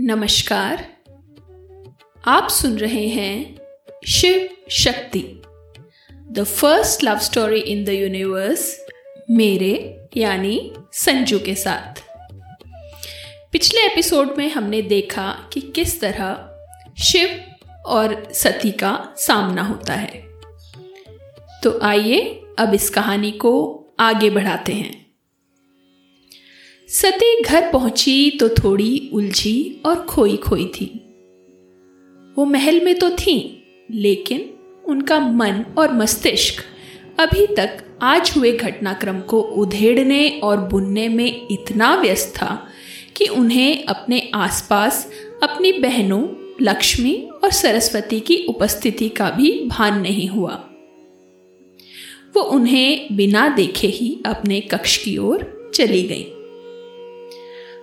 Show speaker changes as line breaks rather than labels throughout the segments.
नमस्कार। आप सुन रहे हैं Shiv Shakti. The first love story in the universe मेरे यानी संजू के साथ। पिछले एपिसोड में हमने देखा कि किस तरह शिव और सती का सामना होता है। तो आइए अब इस कहानी को आगे बढ़ाते हैं। सती घर पहुँची तो थोड़ी उलझी और खोई खोई थी। वो महल में तो थी, लेकिन उनका मन और मस्तिष्क अभी तक आज हुए घटनाक्रम को उधेड़ने और बुनने में इतना व्यस्त था कि उन्हें अपने आसपास अपनी बहनों, लक्ष्मी और सरस्वती की उपस्थिति का भी भान नहीं हुआ। वो उन्हें बिना देखे ही अपने कक्ष की ओर चली गई।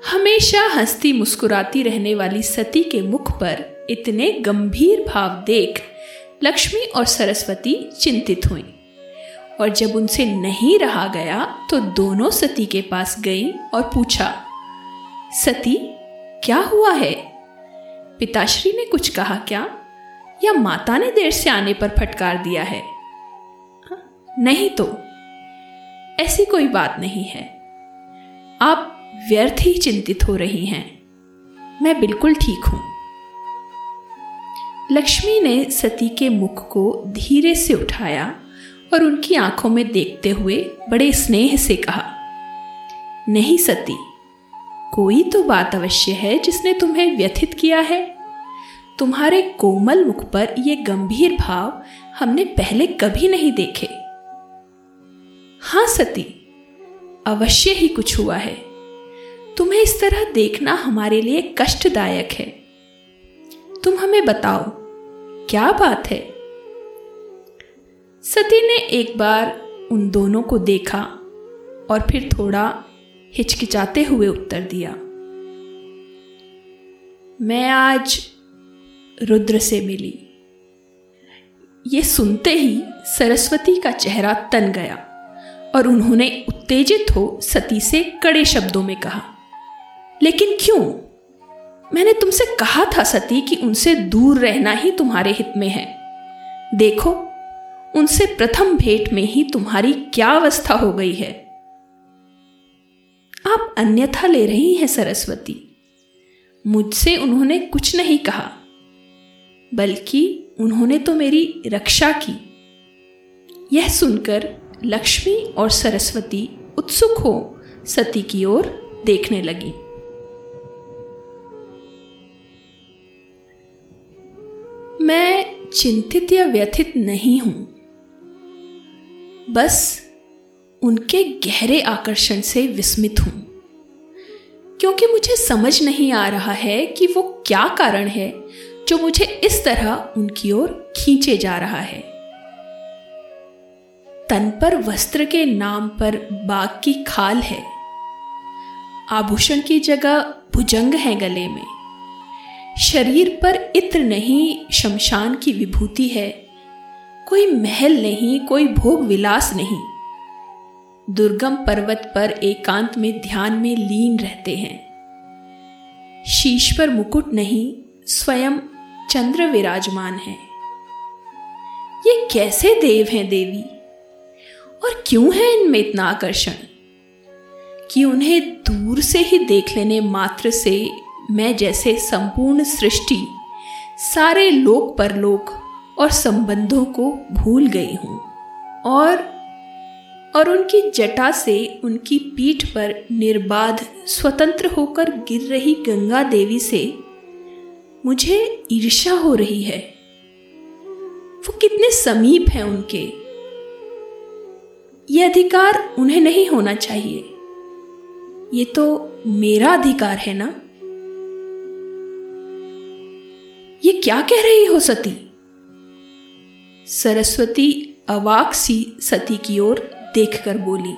हमेशा हंसती मुस्कुराती रहने वाली सती के मुख पर इतने गंभीर भाव देख लक्ष्मी और सरस्वती चिंतित हुई। और जब उनसे नहीं रहा गया तो दोनों सती के पास गई और पूछा, सती, क्या हुआ है? पिताश्री ने कुछ कहा क्या? या माता ने देर से आने पर फटकार दिया है? नहीं तो। ऐसी कोई बात नहीं है। आप व्यर्थ ही चिंतित हो रही हैं। मैं बिल्कुल ठीक हूँ। लक्ष्मी ने सती के मुख को धीरे से उठाया और उनकी आँखों में देखते हुए बड़े स्नेह से कहा, नहीं सती, कोई तो बात अवश्य है जिसने तुम्हें व्यथित किया है। तुम्हारे कोमल मुख पर यह गंभीर भाव हमने पहले कभी नहीं देखे। हाँ सती, अवश्य ही कुछ हुआ है। तुम्हें इस तरह देखना हमारे लिए कष्टदायक है। तुम हमें बताओ, क्या बात है? सती ने एक बार उन दोनों को देखा और फिर थोड़ा हिचकिचाते हुए उत्तर दिया, मैं आज रुद्र से मिली। ये सुनते ही सरस्वती का चेहरा तन गया और उन्होंने उत्तेजित हो सती से कड़े शब्दों में कहा लेकिन क्यों? मैंने तुमसे कहा था सती कि उनसे दूर रहना ही तुम्हारे हित में है। देखो, उनसे प्रथम भेंट में ही तुम्हारी क्या अवस्था हो गई है। आप अन्यथा ले रही हैं, सरस्वती। मुझसे उन्होंने कुछ नहीं कहा, बल्कि उन्होंने तो मेरी रक्षा की। यह सुनकर लक्ष्मी और सरस्वती उत्सुक हो सती की ओर देखने लगी। चिंतित या व्यथित नहीं हूँ। बस उनके गहरे आकर्षण से विस्मित हूँ। क्योंकि मुझे समझ नहीं आ रहा है कि वो क्या कारण है जो मुझे इस तरह उनकी ओर खींचे जा रहा है। तन पर वस्त्र के नाम पर बाग की खाल है। आभूषण की जगह भुजंग है गले में। शरीर पर इत्र नहीं शमशान की विभूति है। कोई महल नहीं, कोई भोग विलास नहीं। दुर्गम पर्वत पर एकांत में ध्यान में लीन रहते हैं। शीश पर मुकुट नहीं, स्वयं चंद्र विराजमान है। ये कैसे देव हैं देवी? और क्यों है इनमें इतना आकर्षण? कि उन्हें दूर से ही देख लेने मात्र से मैं जैसे संपूर्ण सृष्टि, सारे लोक परलोक और संबंधों को भूल गई हूँ। और और उनकी जटा से उनकी पीठ पर निर्बाध स्वतंत्र होकर गिर रही गंगा देवी से मुझे ईर्ष्या हो रही है। वो कितने समीप हैं उनके। ये अधिकार उन्हें नहीं होना चाहिए। ये तो मेरा अधिकार है ना? ये क्या कह रही हो सती? सरस्वती अवाक सी सती की ओर देखकर बोली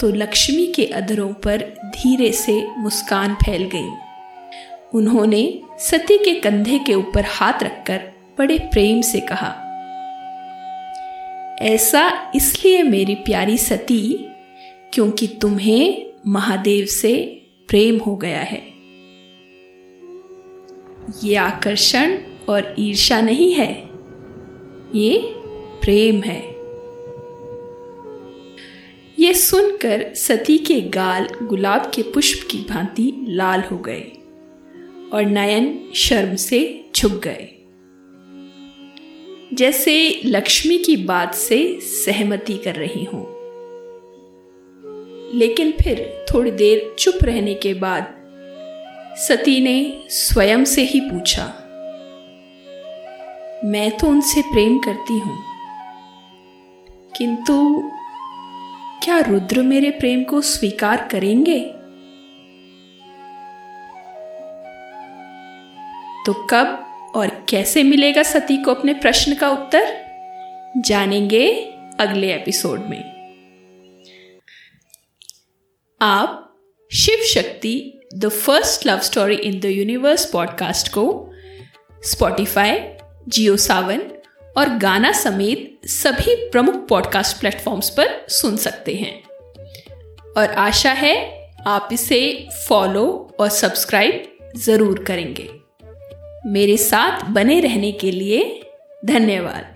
तो लक्ष्मी के अधरों पर धीरे से मुस्कान फैल गई। उन्होंने सती के कंधे के ऊपर हाथ रखकर बड़े प्रेम से कहा, ऐसा इसलिए मेरी प्यारी सती, क्योंकि तुम्हें महादेव से प्रेम हो गया है। ये आकर्षण और ईर्षा नहीं है। ये प्रेम है। ये सुनकर सती के गाल गुलाब के पुष्प की भांति लाल हो गए और नयन शर्म से झुक गए। जैसे लक्ष्मी की बात से सहमति कर रही हूँ। लेकिन फिर थोड़ी देर चुप रहने के बाद सती ने स्वयं से ही पूछा, मैं तो उनसे प्रेम करती हूँ, किंतु क्या रुद्र मेरे प्रेम को स्वीकार करेंगे? तो कब और कैसे मिलेगा सती को अपने प्रश्न का उत्तर? जानेंगे अगले एपिसोड में। आप Shiv Shakti the first love story in the universe podcast को स्पॉटिफाई जियो सावन और गाना समेत सभी प्रमुख पॉडकास्ट प्लेटफॉर्म्स पर सुन सकते हैं। और आशा है आप इसे फॉलो और सब्सक्राइब ज़रूर करेंगे। मेरे साथ बने रहने के लिए धन्यवाद।